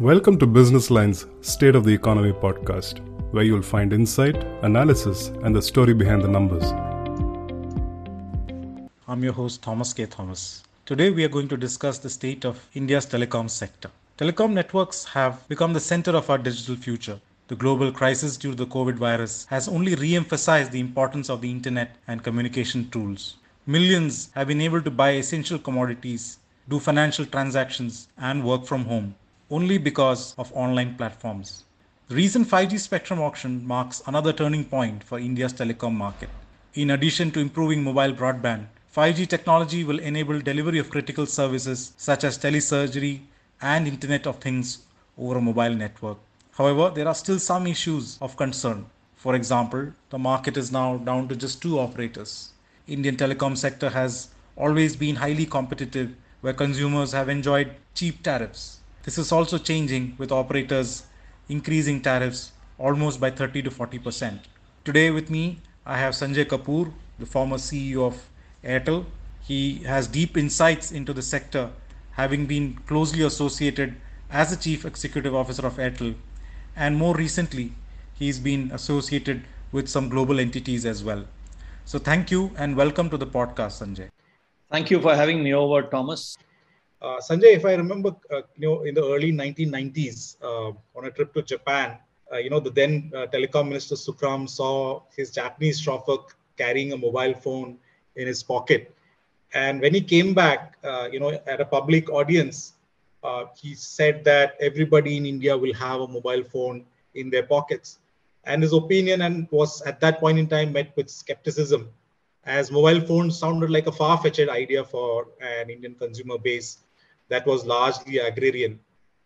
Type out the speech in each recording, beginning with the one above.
Welcome to businessline's State of the Economy podcast, where you'll find insight, analysis, and the story behind the numbers. I'm your host, Thomas K. Thomas. Today, we are going to discuss the state of India's telecom sector. Telecom networks have become the center of our digital future. The global crisis due to the COVID virus has only re emphasized the importance of the internet and communication tools. Millions have been able to buy essential commodities, do financial transactions, and work from home only because of online platforms. The recent 5G spectrum auction marks another turning point for India's telecom market. In addition to improving mobile broadband, 5G technology will enable delivery of critical services such as telesurgery and Internet of Things over a mobile network. However, there are still some issues of concern. For example, the market is now down to just two operators. Indian telecom sector has always been highly competitive where consumers have enjoyed cheap tariffs. This is also changing with operators increasing tariffs almost by 30 to 40 percent. Today with me, I have Sanjay Kapoor, the former CEO of Airtel. He has deep insights into the sector, having been closely associated as the Chief Executive Officer of Airtel. And more recently, he's been associated with some global entities as well. So thank you and welcome to the podcast, Sanjay. Thank you for having me over, Thomas. Uh, Sanjay, if I remember, uh, you know, in the early 1990s, uh, on a trip to Japan, uh, you know, the then uh, telecom minister Sukh Ram saw his Japanese chauffeur carrying a mobile phone in his pocket, and when he came back, uh, you know, at a public audience, he said that everybody in India will have a mobile phone in their pockets, and his opinion and was at that point in time met with skepticism as mobile phones sounded like a far-fetched idea for an Indian consumer base that was largely agrarian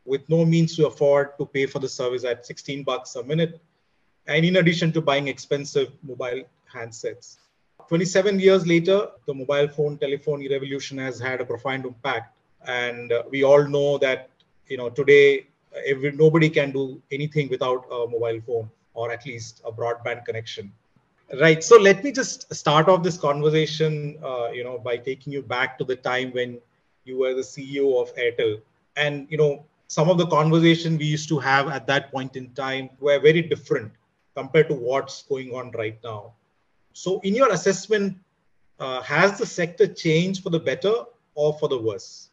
with no means to afford to pay for the service at 16 bucks a minute and in addition to buying expensive mobile handsets. 27 years later the mobile phone telephone revolution has had a profound impact and we all know that you know today every, nobody can do anything without a mobile phone or at least a broadband connection. Right so let me just start off this conversation uh, you know by taking you back to the time when you were the CEO of Airtel. And, you know, some of the conversation we used to have at that point in time were very different compared to what's going on right now. So, in your assessment, uh, has the sector changed for the better or for the worse?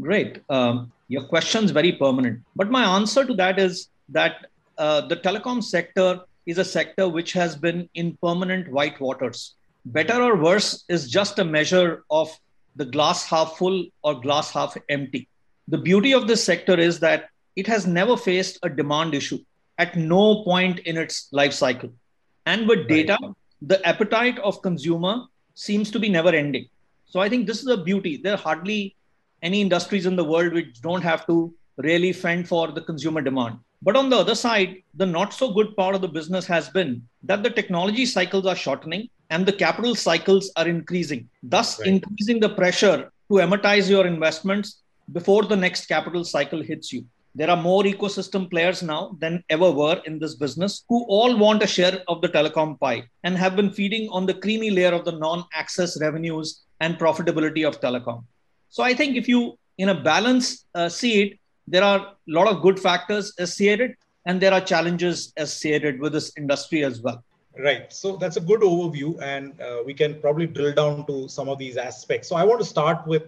Great. Um, your question is very permanent. But my answer to that is that uh, the telecom sector is a sector which has been in permanent white waters. Better or worse is just a measure of the glass half full or glass half empty. The beauty of this sector is that it has never faced a demand issue at no point in its life cycle. And with data, right. the appetite of consumer seems to be never ending. So I think this is a beauty. There are hardly any industries in the world which don't have to really fend for the consumer demand. But on the other side, the not so good part of the business has been that the technology cycles are shortening and the capital cycles are increasing, thus right. increasing the pressure to amortize your investments before the next capital cycle hits you. There are more ecosystem players now than ever were in this business who all want a share of the telecom pie and have been feeding on the creamy layer of the non access revenues and profitability of telecom. So I think if you, in a balance, uh, see it, there are a lot of good factors associated and there are challenges associated with this industry as well. Right. So that's a good overview, and uh, we can probably drill down to some of these aspects. So I want to start with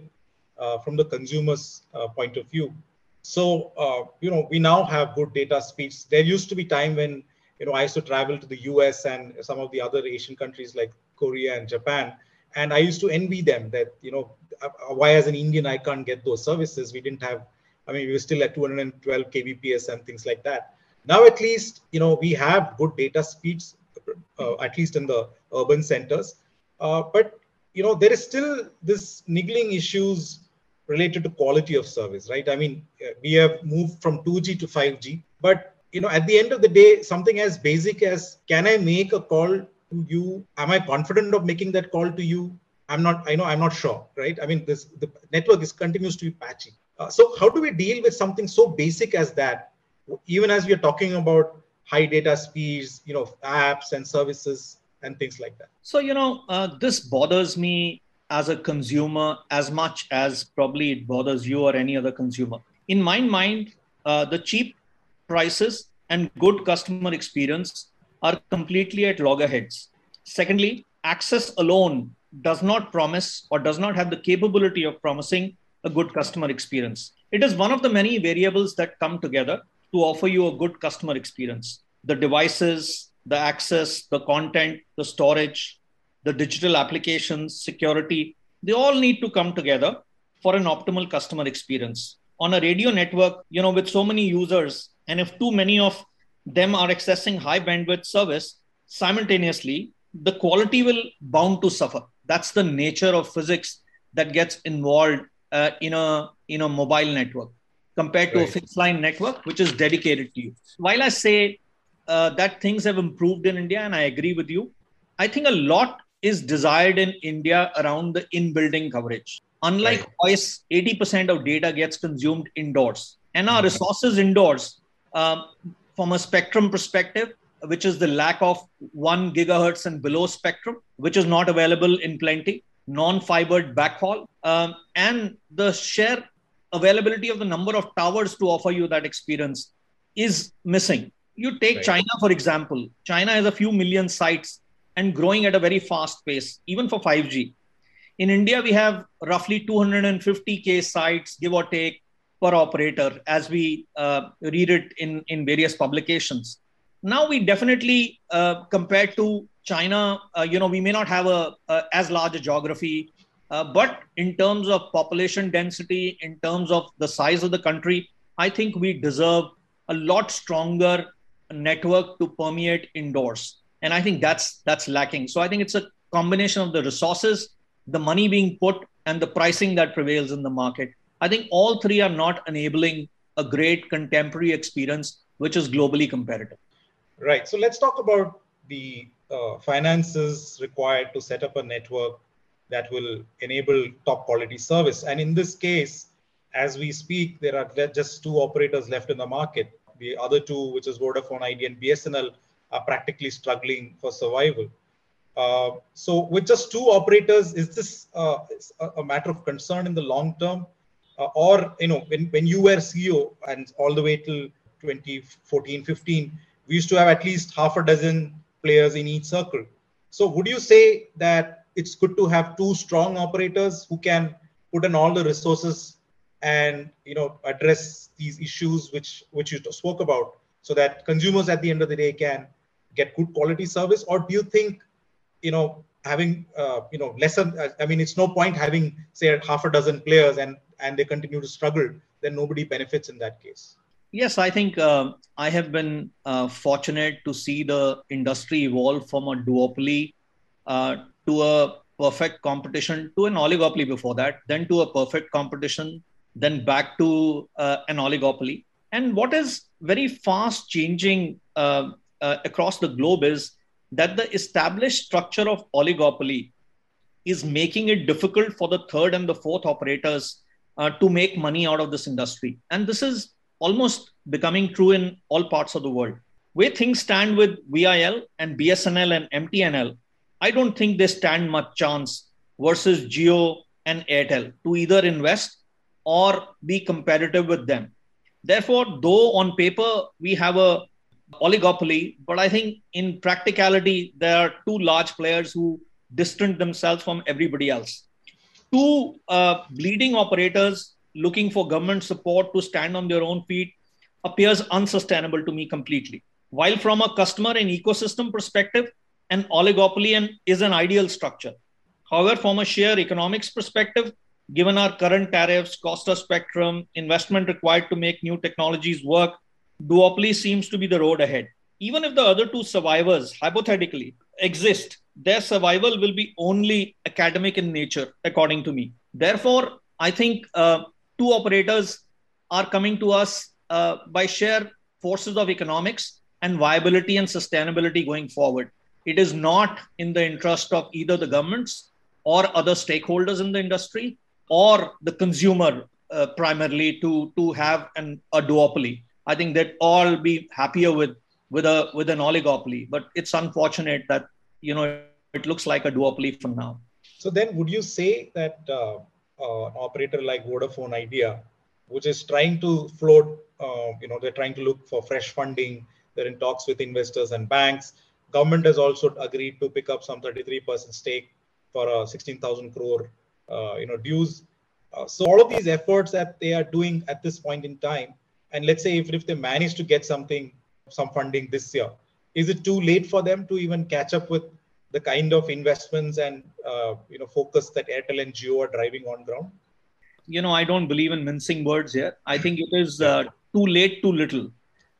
uh, from the consumer's uh, point of view. So uh, you know, we now have good data speeds. There used to be time when you know I used to travel to the U.S. and some of the other Asian countries like Korea and Japan, and I used to envy them that you know uh, why as an Indian I can't get those services. We didn't have. I mean, we were still at 212 kbps and things like that. Now at least you know we have good data speeds uh, at least in the urban centers. Uh, but you know there is still this niggling issues related to quality of service, right? I mean, uh, we have moved from 2G to 5G, but you know at the end of the day, something as basic as can I make a call to you? Am I confident of making that call to you? I'm not. I know I'm not sure, right? I mean, this the network is continues to be patchy. Uh, so how do we deal with something so basic as that? Even as we are talking about high data speeds, you know, apps and services and things like that. So, you know, uh, this bothers me as a consumer as much as probably it bothers you or any other consumer. In my mind, uh, the cheap prices and good customer experience are completely at loggerheads. Secondly, access alone does not promise or does not have the capability of promising a good customer experience. It is one of the many variables that come together to offer you a good customer experience. The devices, the access, the content, the storage, the digital applications, security, they all need to come together for an optimal customer experience. On a radio network, you know, with so many users, and if too many of them are accessing high bandwidth service simultaneously, the quality will bound to suffer. That's the nature of physics that gets involved uh, in a in a mobile network compared to right. a fixed line network, which is dedicated to you. While I say uh, that things have improved in India, and I agree with you, I think a lot is desired in India around the in-building coverage. Unlike right. voice, 80% of data gets consumed indoors, and our mm-hmm. resources indoors, um, from a spectrum perspective, which is the lack of one gigahertz and below spectrum, which is not available in plenty, non-fibered backhaul, um, and the sheer availability of the number of towers to offer you that experience is missing. You take right. China, for example. China has a few million sites and growing at a very fast pace, even for 5G. In India, we have roughly 250K sites, give or take, per operator as we uh, read it in, in various publications. Now, we definitely, uh, compared to China, uh, you know, we may not have a, a as large a geography, uh, but in terms of population density, in terms of the size of the country, I think we deserve a lot stronger network to permeate indoors. And i think that's that's lacking. So i think it's a combination of the resources the money being put and the pricing that prevails in the market. I think all three are not enabling a great contemporary experience which is globally competitive. Right. So let's talk about the uh, finances required to set up a network that will enable top quality service and in this case as we speak there are just two operators left in the market the other two which is vodafone idea and bsnl are practically struggling for survival. Uh, so with just two operators, is this uh, a matter of concern in the long term? Uh, or, you know, when, when you were CEO and all the way till 2014, 15, we used to have at least half a dozen players in each circle. So would you say that it's good to have two strong operators who can put in all the resources and, you know, address these issues which, which you spoke about so that consumers at the end of the day can get good quality service. Or do you think you know having uh, you know lesser i mean it's no point having say half a dozen players and and they continue to struggle then nobody benefits in that case? Yes i think uh, i have been uh, fortunate to see the industry evolve from a duopoly uh, to a perfect competition to an oligopoly before that then to a perfect competition then back to uh, an oligopoly and what is very fast changing uh, uh, across the globe is that the established structure of oligopoly is making it difficult for the third and the fourth operators uh, to make money out of this industry. And this is almost becoming true in all parts of the world. Where things stand with VIL and BSNL and MTNL, I don't think they stand much chance versus Jio and Airtel to either invest or be competitive with them. Therefore, though on paper we have a oligopoly, but I think in practicality, there are two large players who distance themselves from everybody else. Two uh, bleeding operators looking for government support to stand on their own feet appears unsustainable to me completely. While from a customer and ecosystem perspective, an oligopoly and is an ideal structure. However, from a sheer economics perspective, given our current tariffs, cost of spectrum, investment required to make new technologies work, duopoly seems to be the road ahead. Even if the other two survivors, hypothetically, exist, their survival will be only academic in nature, according to me. Therefore, I think uh, two operators are coming to us uh, by sheer forces of economics and viability and sustainability going forward. It is not in the interest of either the governments or other stakeholders in the industry or the consumer uh, primarily to, to have an, a duopoly. I think they'd all be happier with with a with an oligopoly. But it's unfortunate that you know it looks like a duopoly for now. So then, would you say that uh, uh, an operator like Vodafone Idea which is trying to float. Uh, you know, they're trying to look for fresh funding. They're in talks with investors and banks. Government has also agreed to pick up some 33% stake for a 16,000 crore, uh, you know, dues. Uh, so all of these efforts that they are doing at this point in time, and let's say if, if they manage to get something, some funding this year, is it too late for them to even catch up with the kind of investments and uh, you know focus that Airtel and Jio are driving on ground? You know, I don't believe in mincing words here. I think it is uh, too late, too little.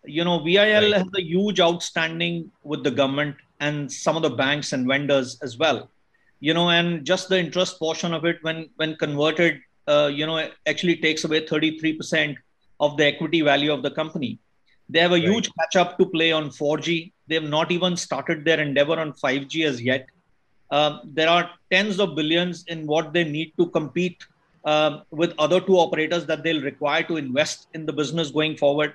You know, VIL right. has a huge outstanding with the government and some of the banks and vendors as well. You know, and just the interest portion of it, when when converted, uh, you know, actually takes away 33% of the equity value of the company. They have a right. huge catch up to play on 4G. They have not even started their endeavor on 5G as yet. Uh, there are tens of billions in what they need to compete uh, with other two operators that they'll require to invest in the business going forward.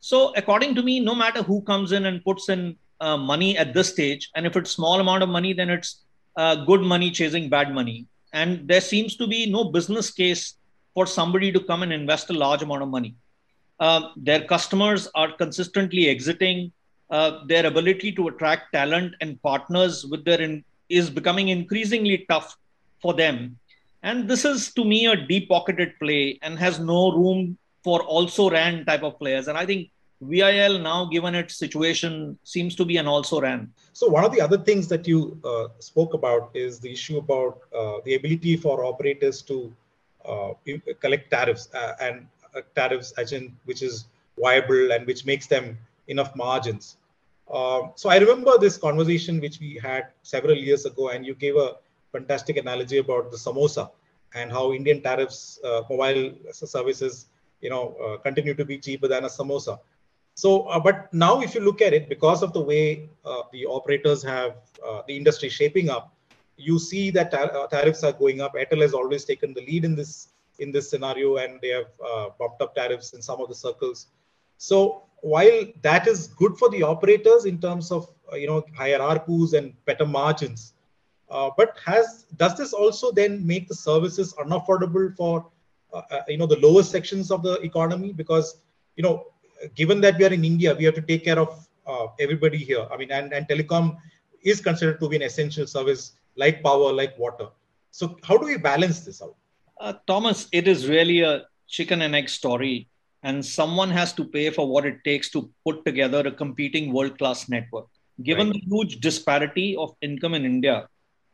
So, according to me, no matter who comes in and puts in uh, money at this stage, and if it's small amount of money, then it's uh, good money chasing bad money. And there seems to be no business case for somebody to come and invest a large amount of money. Uh, their customers are consistently exiting. Uh, their ability to attract talent and partners with their in, is becoming increasingly tough for them. And this is, to me, a deep pocketed play and has no room for also ran type of players. And I think VIL now, given its situation, seems to be an also ran. So one of the other things that you uh, spoke about is the issue about uh, the ability for operators to uh, collect tariffs uh, and tariffs agent which is viable and which makes them enough margins. Uh, so I remember this conversation which we had several years ago, and you gave a fantastic analogy about the samosa and how Indian tariffs, uh, mobile services, you know, uh, continue to be cheaper than a samosa. So, uh, but now if you look at it, because of the way uh, the operators have the industry shaping up, you see that tar- tariffs are going up. Airtel has always taken the lead in this in this scenario, and they have bumped up tariffs in some of the circles. So while that is good for the operators in terms of you know higher ARPUs and better margins, uh, but has does this also then make the services unaffordable for you know the lower sections of the economy? Because you know, given that we are in India, we have to take care of uh, everybody here. I mean, and, and telecom is considered to be an essential service like power, like water. So how do we balance this out? Uh, Thomas, it is really a chicken and egg story, and someone has to pay for what it takes to put together a competing world class network. Given right. the huge disparity of income in India,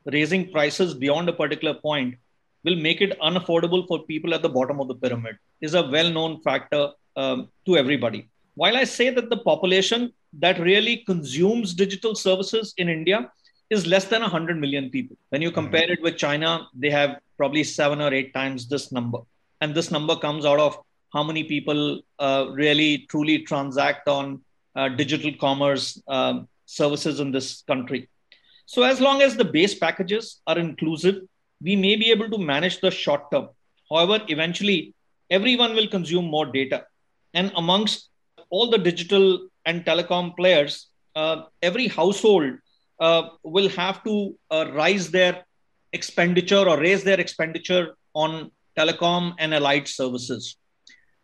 raising prices beyond a particular point will make it unaffordable for people at the bottom of the pyramid is a well-known factor um, to everybody while i say that the population that really consumes digital services in india is less than 100 million people. When you compare it with China, they have probably seven or eight times this number. And this number comes out of how many people uh, really truly transact on uh, digital commerce um, services in this country. So, as long as the base packages are inclusive, we may be able to manage the short term. However, eventually, everyone will consume more data. And amongst all the digital and telecom players, uh, every household uh, will have to uh, rise their expenditure or raise their expenditure on telecom and allied services.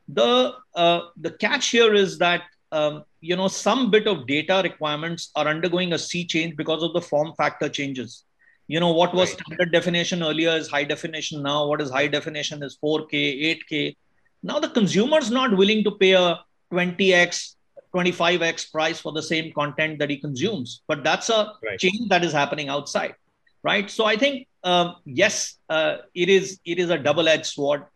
The, uh, the catch here is that um, you know some bit of data requirements are undergoing a sea change because of the form factor changes. You know what was right. standard definition earlier is high definition now. What is high definition is 4K, 8K. Now the consumer is not willing to pay a 20x 25x price for the same content that he consumes. But that's a right. change that is happening outside, right? So I think um, yes, uh, it is it is a double-edged sword.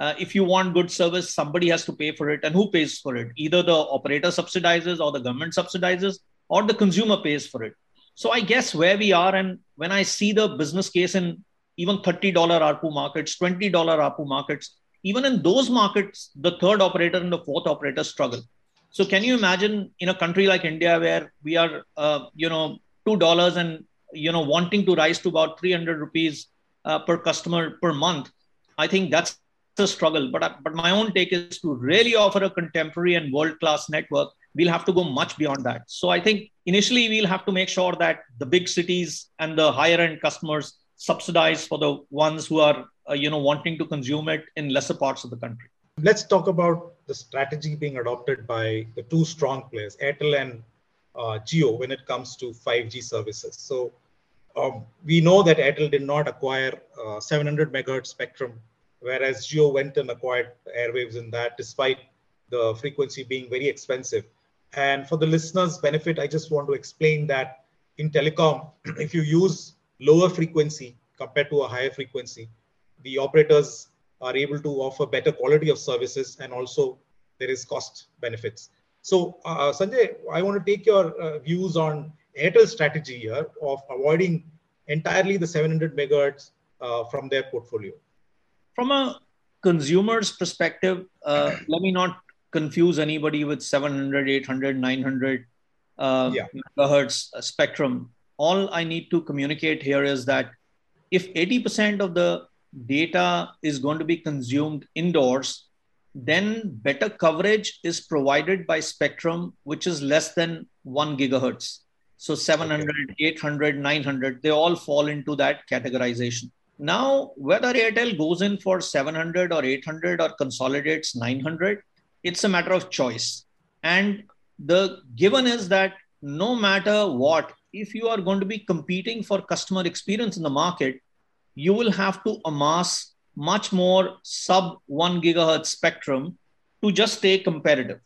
Uh, if you want good service, somebody has to pay for it, and who pays for it? Either the operator subsidizes, or the government subsidizes, or the consumer pays for it. So I guess where we are, and when I see the business case in even $30 ARPU markets, $20 ARPU markets, even in those markets, the third operator and the fourth operator struggle. So can you imagine in a country like India where we are, uh, you know, two dollars and you know wanting to rise to about 300 rupees uh, per customer per month? I think that's a struggle. But but my own take is to really offer a contemporary and world class network. We'll have to go much beyond that. So I think initially we'll have to make sure that the big cities and the higher end customers subsidize for the ones who are uh, you know wanting to consume it in lesser parts of the country Let's talk about the strategy being adopted by the two strong players, Airtel and uh, Jio, when it comes to 5G services. So um, we know that Airtel did not acquire uh, 700 megahertz spectrum, whereas Jio went and acquired airwaves in that, despite the frequency being very expensive. And for the listeners' benefit, I just want to explain that in telecom, if you use lower frequency compared to a higher frequency, the operators are able to offer better quality of services and also there is cost benefits. So, uh, Sanjay, I want to take your uh, views on Airtel's strategy here of avoiding entirely the 700 megahertz uh, from their portfolio. From a consumer's perspective, uh, let me not confuse anybody with 700, 800, 900 uh, yeah. megahertz spectrum. All I need to communicate here is that if 80% of the data is going to be consumed indoors, then better coverage is provided by spectrum, which is less than one gigahertz. So 700, okay. 800, 900, they all fall into that categorization. Now, whether Airtel goes in for 700 or 800 or consolidates 900, it's a matter of choice. And the given is that no matter what, if you are going to be competing for customer experience in the market, you will have to amass much more sub 1 gigahertz spectrum to just stay competitive.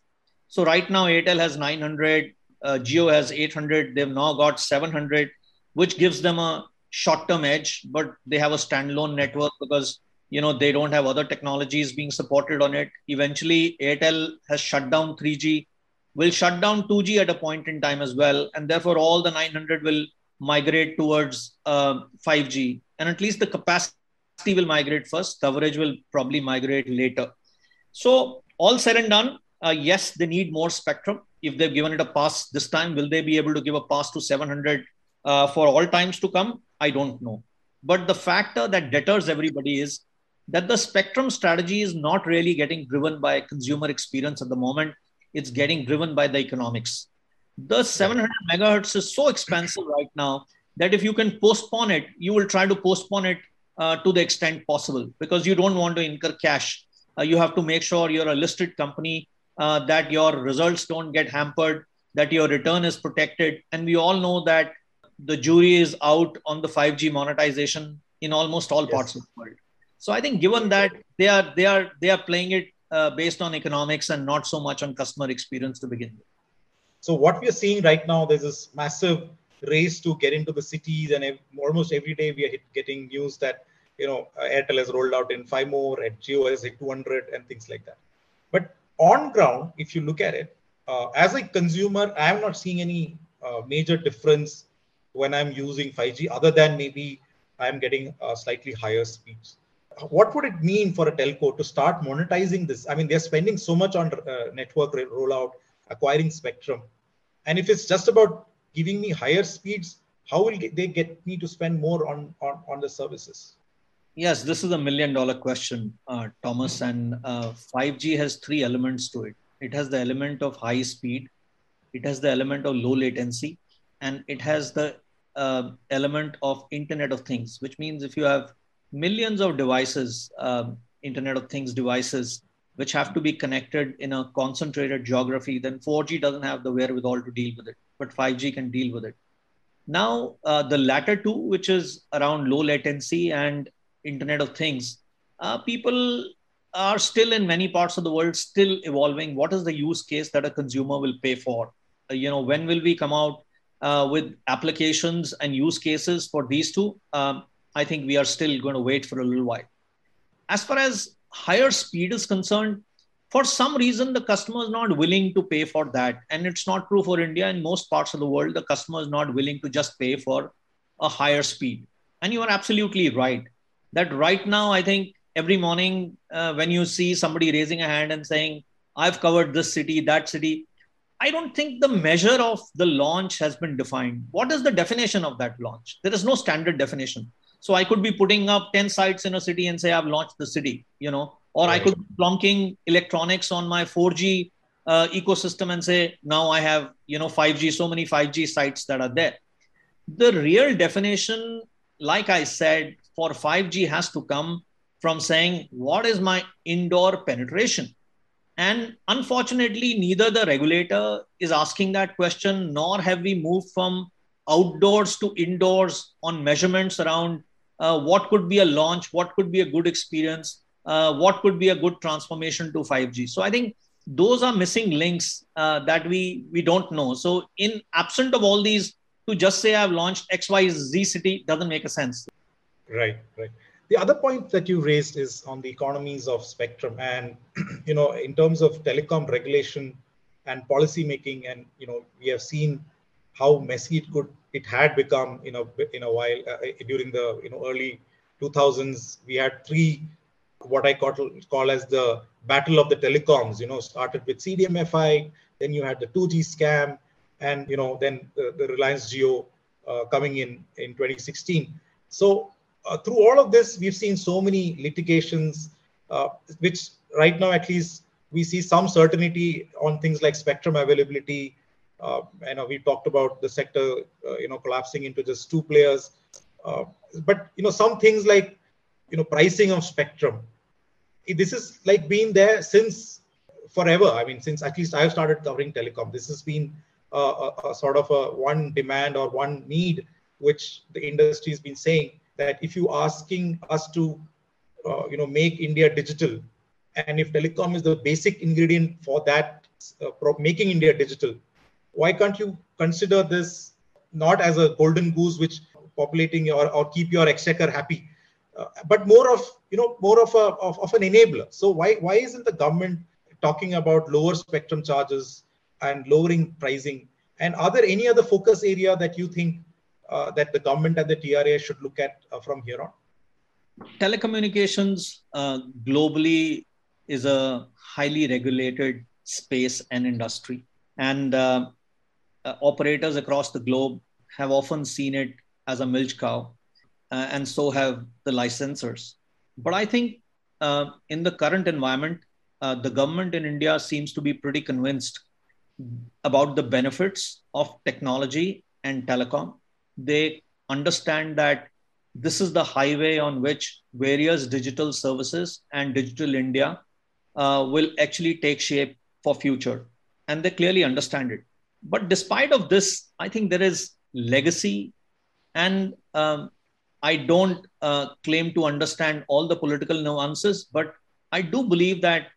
So right now, Airtel has 900, uh, Jio has 800. They've now got 700, which gives them a short-term edge, but they have a standalone network because you know they don't have other technologies being supported on it. Eventually, Airtel has shut down 3G, will shut down 2G at a point in time as well, and therefore all the 900 will migrate towards uh, 5G, and at least the capacity will migrate first. Coverage will probably migrate later. So all said and done, uh, yes, they need more spectrum. If they've given it a pass this time, will they be able to give a pass to 700 uh, for all times to come? I don't know. But the factor that deters everybody is that the spectrum strategy is not really getting driven by consumer experience at the moment. It's getting driven by the economics. The 700 megahertz is so expensive right now that if you can postpone it, you will try to postpone it uh, to the extent possible because you don't want to incur cash. Uh, you have to make sure you're a listed company, uh, that your results don't get hampered, that your return is protected. And we all know that the jury is out on the 5G monetization in almost all yes. parts of the world. So I think given that they are they are they are playing it uh, based on economics and not so much on customer experience to begin with. So what we are seeing right now, there's this massive race to get into the cities, and almost every day we are getting news that you know Airtel has rolled out in five more, and Jio has like 200, and things like that. But on ground, if you look at it, uh, as a consumer, I am not seeing any uh, major difference when I'm using 5G, other than maybe I'm getting uh, slightly higher speeds. What would it mean for a telco to start monetizing this? I mean, they're spending so much on uh, network rollout, acquiring spectrum, and if it's just about giving me higher speeds, how will they get me to spend more on, on, on the services? Yes, this is a million dollar question, uh, Thomas. And uh, 5G has three elements to it it has the element of high speed, it has the element of low latency, and it has the uh, element of Internet of Things, which means if you have millions of devices, um, Internet of Things devices, which have to be connected in a concentrated geography, then 4G doesn't have the wherewithal to deal with it but 5G can deal with it. Now, uh, the latter two, which is around low latency and Internet of Things, uh, people are still in many parts of the world still evolving. What is the use case that a consumer will pay for? Uh, you know, when will we come out uh, with applications and use cases for these two? Um, I think we are still going to wait for a little while. As far as higher speed is concerned, for some reason the customer is not willing to pay for that. And it's not true for india. In most parts of the world the customer is not willing to just pay for a higher speed. And you are absolutely right that right now i think every morning uh, when you see somebody raising a hand and saying i've covered this city that city i don't think the measure of the launch has been defined. What is the definition of that launch? There is no standard definition so i could be putting up 10 sites in a city and say i've launched the city you know or right. I could be plonking electronics on my 4G uh, ecosystem and say, now I have, you know, 5G, so many 5G sites that are there. The real definition, like I said, for 5G has to come from saying, What is my indoor penetration? And unfortunately, neither the regulator is asking that question, nor have we moved from outdoors to indoors on measurements around uh, what could be a launch, what could be a good experience, uh, what could be a good transformation to 5G. So I think those are missing links uh, that we we don't know. So in absent of all these, to just say I've launched X Y Z city doesn't make a sense. Right, right. The other point that you raised is on the economies of spectrum, and you know, in terms of telecom regulation and policy making, and you know, we have seen how messy it could it had become in a in a while uh, during the you know early 2000s. We had three what I call call as the battle of the telecoms. You know, started with CDMA then you had the 2G scam, and you know, then the, the Reliance Jio uh, coming in in 2016. So uh, through all of this, we've seen so many litigations, uh, which right now at least we see some certainty on things like spectrum availability. Uh, I know we talked about the sector, uh, you know, collapsing into just two players. Uh, but you know, some things like you know pricing of spectrum. This is like been there since forever. I mean, since at least I've started covering telecom, this has been a, a, a sort of a one demand or one need which the industry has been saying that if you asking us to uh, you know make india digital and if telecom is the basic ingredient for that uh, making india digital why can't you consider this not as a golden goose which populating your or keep your exchequer happy uh, but more of you know more of a of, of an enabler? So why why isn't the government talking about lower spectrum charges and lowering pricing? And are there any other focus area that you think uh, that the government and the TRAI should look at uh, from here on? Telecommunications uh, globally is a highly regulated space and industry, and uh, uh, operators across the globe have often seen it as a milch cow, uh, and so have the licensors. But I think in the current environment, the government in India seems to be pretty convinced about the benefits of technology and telecom. They understand that this is the highway on which various digital services and digital india uh, will actually take shape for future. And they clearly understand it but despite of this i think there is legacy and um, i don't uh, claim to understand all the political nuances but i do believe that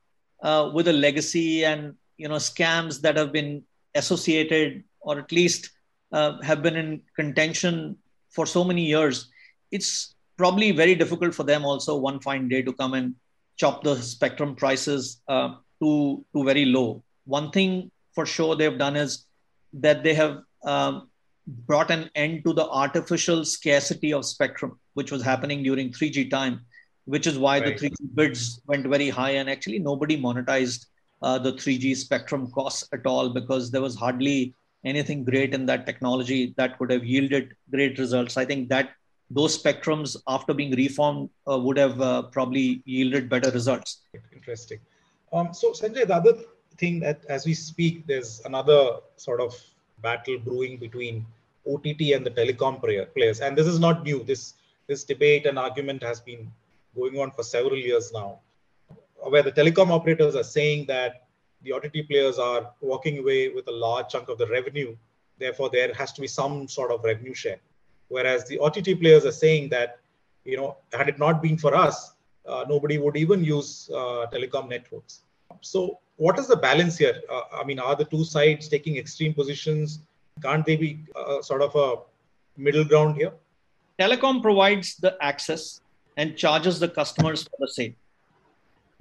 uh, with a legacy and you know scams that have been associated or at least uh, have been in contention for so many years, it's probably very difficult for them also one fine day to come and chop the spectrum prices uh, to, to very low. One thing for sure they've done is that they have um, brought an end to the artificial scarcity of spectrum, which was happening during 3G time, which is why right. the 3G bids went very high and actually nobody monetized uh, the 3G spectrum costs at all because there was hardly anything great in that technology that could have yielded great results. I think that those spectrums, after being reformed, uh, would have uh, probably yielded better results. Interesting. Um, so, Sanjay, the other thing that as we speak, there's another sort of battle brewing between OTT and the telecom players, and this is not new. This this debate and argument has been going on for several years now, where the telecom operators are saying that the OTT players are walking away with a large chunk of the revenue. Therefore, there has to be some sort of revenue share. Whereas the OTT players are saying that, you know, had it not been for us, uh, nobody would even use uh, telecom networks. So, what is the balance here? Uh, I mean, are the two sides taking extreme positions? Can't they be uh, sort of a middle ground here? Telecom provides the access and charges the customers for the same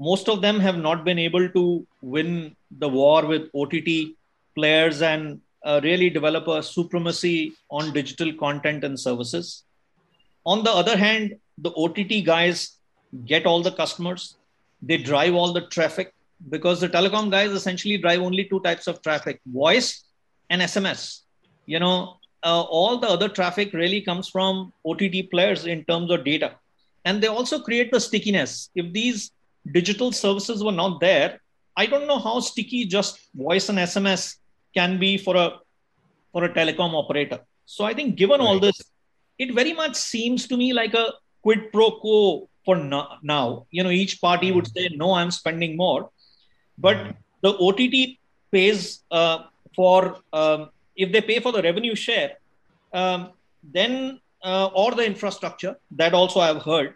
most of them have not been able to win the war with OTT players and uh, really develop a supremacy on digital content and services. On the other hand, the OTT guys get all the customers, they drive all the traffic because the telecom guys essentially drive only two types of traffic voice and SMS. You know, uh, all the other traffic really comes from OTT players in terms of data. And they also create the stickiness. If these digital services were not there, I don't know how sticky just voice and SMS can be for a for a telecom operator. So I think given right. all this, it very much seems to me like a quid pro quo for no, now. You know, each party would say, no, I'm spending more. But the OTT pays uh, for, um, if they pay for the revenue share, um, then, uh, or the infrastructure, that also I've heard,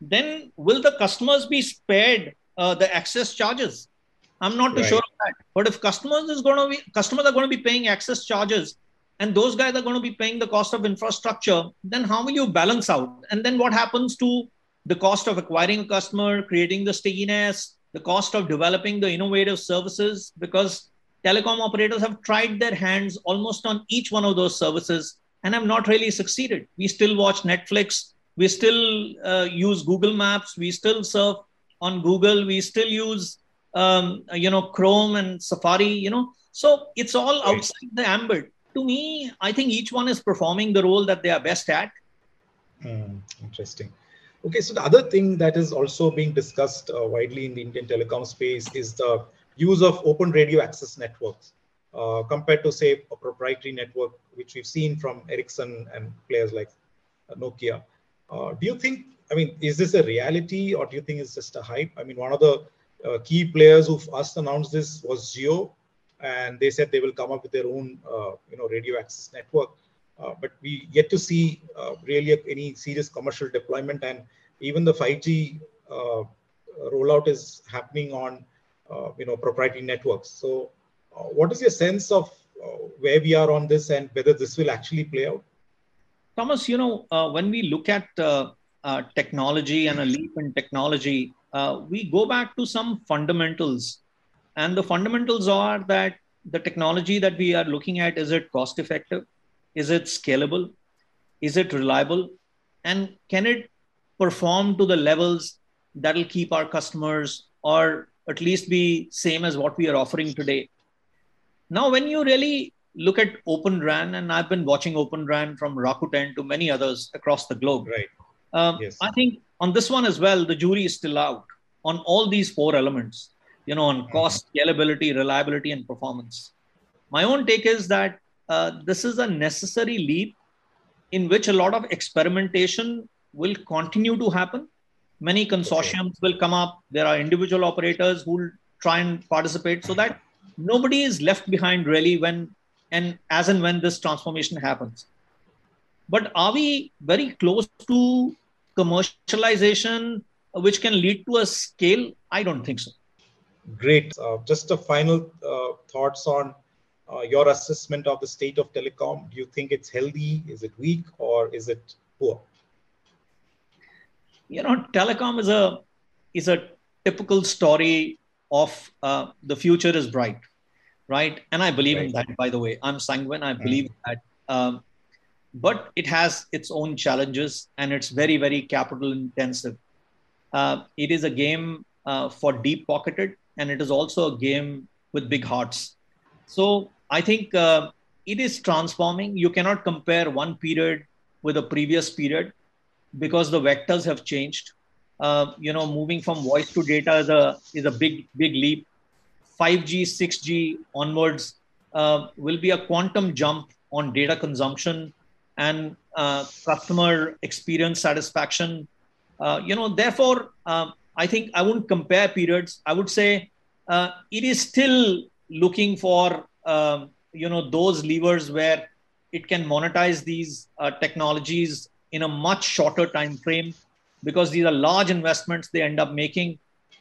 then will the customers be spared uh, the access charges? I'm not too right. sure of that. But if customers is going to be customers are going to be paying access charges, and those guys are going to be paying the cost of infrastructure, then how will you balance out? And then what happens to the cost of acquiring a customer, creating the stickiness, the cost of developing the innovative services? Because telecom operators have tried their hands almost on each one of those services and have not really succeeded. We still watch Netflix, we still uh, use Google Maps, we still surf on Google, we still use um, you know Chrome and Safari. You know, so it's all right. outside the ambit to me, I think each one is performing the role that they are best at. Hmm, interesting. Okay, so the other thing that is also being discussed uh, widely in the Indian telecom space is the use of open radio access networks uh, compared to, say, a proprietary network, which we've seen from Ericsson and players like uh, Nokia. Uh, do you think, I mean, is this a reality or do you think it's just a hype? I mean, one of the uh, key players who first announced this was Jio, and they said they will come up with their own uh, you know radio access network but we yet to see uh, really any serious commercial deployment. And even the 5g uh, rollout is happening on uh, you know proprietary networks. So uh, what is your sense of where we are on this and whether this will actually play out? Thomas you know when we look at technology and a leap in technology we go back to some fundamentals. And the fundamentals are that the technology that we are looking at is it cost effective? Is it scalable? Is it reliable? And can it perform to the levels that will keep our customers or at least be same as what we are offering today? Now, when you really look at Open RAN, and I've been watching Open RAN from Rakuten to many others across the globe. Right. Um, yes. I think on this one as well, the jury is still out on all these four elements you know, on cost, scalability, reliability, and performance. My own take is that uh, this is a necessary leap in which a lot of experimentation will continue to happen. Many consortiums will come up. There are individual operators who will try and participate so that nobody is left behind really when and as and when this transformation happens. But are we very close to commercialization, which can lead to a scale? I don't think so. Great. Uh, just a final uh, thoughts on uh, your assessment of the state of telecom. Do you think it's healthy? Is it weak or is it poor? You know, telecom is a is a typical story of uh, the future is bright, right? And I believe right. in that. By the way, I'm sanguine. I believe mm. that. Um, but it has its own challenges and it's very very capital intensive. Uh, it is a game uh, for deep pocketed and it is also a game with big hearts. So I think uh, it is transforming. You cannot compare one period with a previous period because the vectors have changed. Uh, you know, moving from voice to data is a is a big big leap. 5G, 6G onwards uh, will be a quantum jump on data consumption and uh, customer experience satisfaction. Uh, you know, therefore, um, I think I wouldn't compare periods. I would say uh, it is still looking for um, you know those levers where it can monetize these uh, technologies in a much shorter time frame because these are large investments they end up making.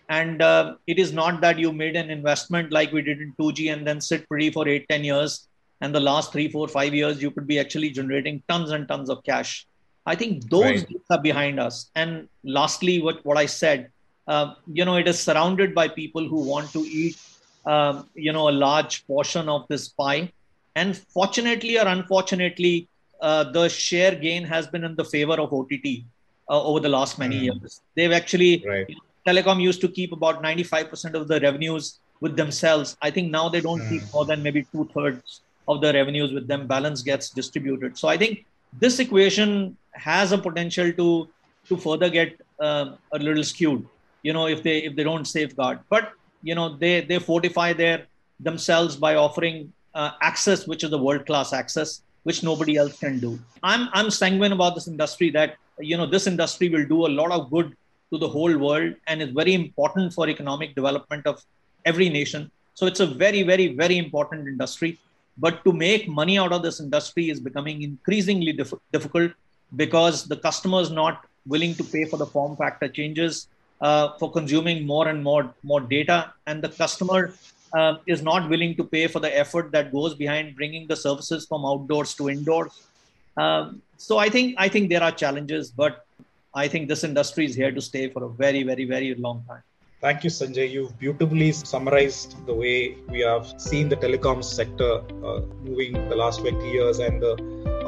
And uh, it is not that you made an investment like we did in 2g and then sit pretty for 8 10 years and the last three four five years you could be actually generating tons and tons of cash. I think those right. are behind us. And lastly what, what i said uh, you know, it is surrounded by people who want to eat, um, you know, a large portion of this pie. And fortunately or unfortunately, uh, the share gain has been in the favor of OTT uh, over the last many mm. years. They've actually, right. you know, telecom used to keep about 95% of the revenues with themselves. I think now they don't mm. keep more than maybe two thirds of the revenues with them. Balance gets distributed. So I think this equation has a potential to to further get uh, a little skewed you know if they if they don't safeguard but you know they they fortify their themselves by offering uh, access which is the world class access which nobody else can do i'm i'm sanguine about this industry that you know this industry will do a lot of good to the whole world and is very important for economic development of every nation. So it's a very, very, very important industry. But to make money out of this industry is becoming increasingly diff- difficult because the customer is not willing to pay for the form factor changes, uh, for consuming more and more more data, and the customer uh, is not willing to pay for the effort that goes behind bringing the services from outdoors to indoors. Um, so I think I think there are challenges, but I think this industry is here to stay for a very, very, very long time. Thank you, Sanjay. You've beautifully summarized the way we have seen the telecom sector uh, moving the last 20 years and the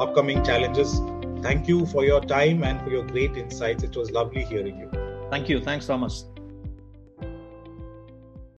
upcoming challenges. Thank you for your time and for your great insights. It was lovely hearing you. Thank you. Thanks, Thomas.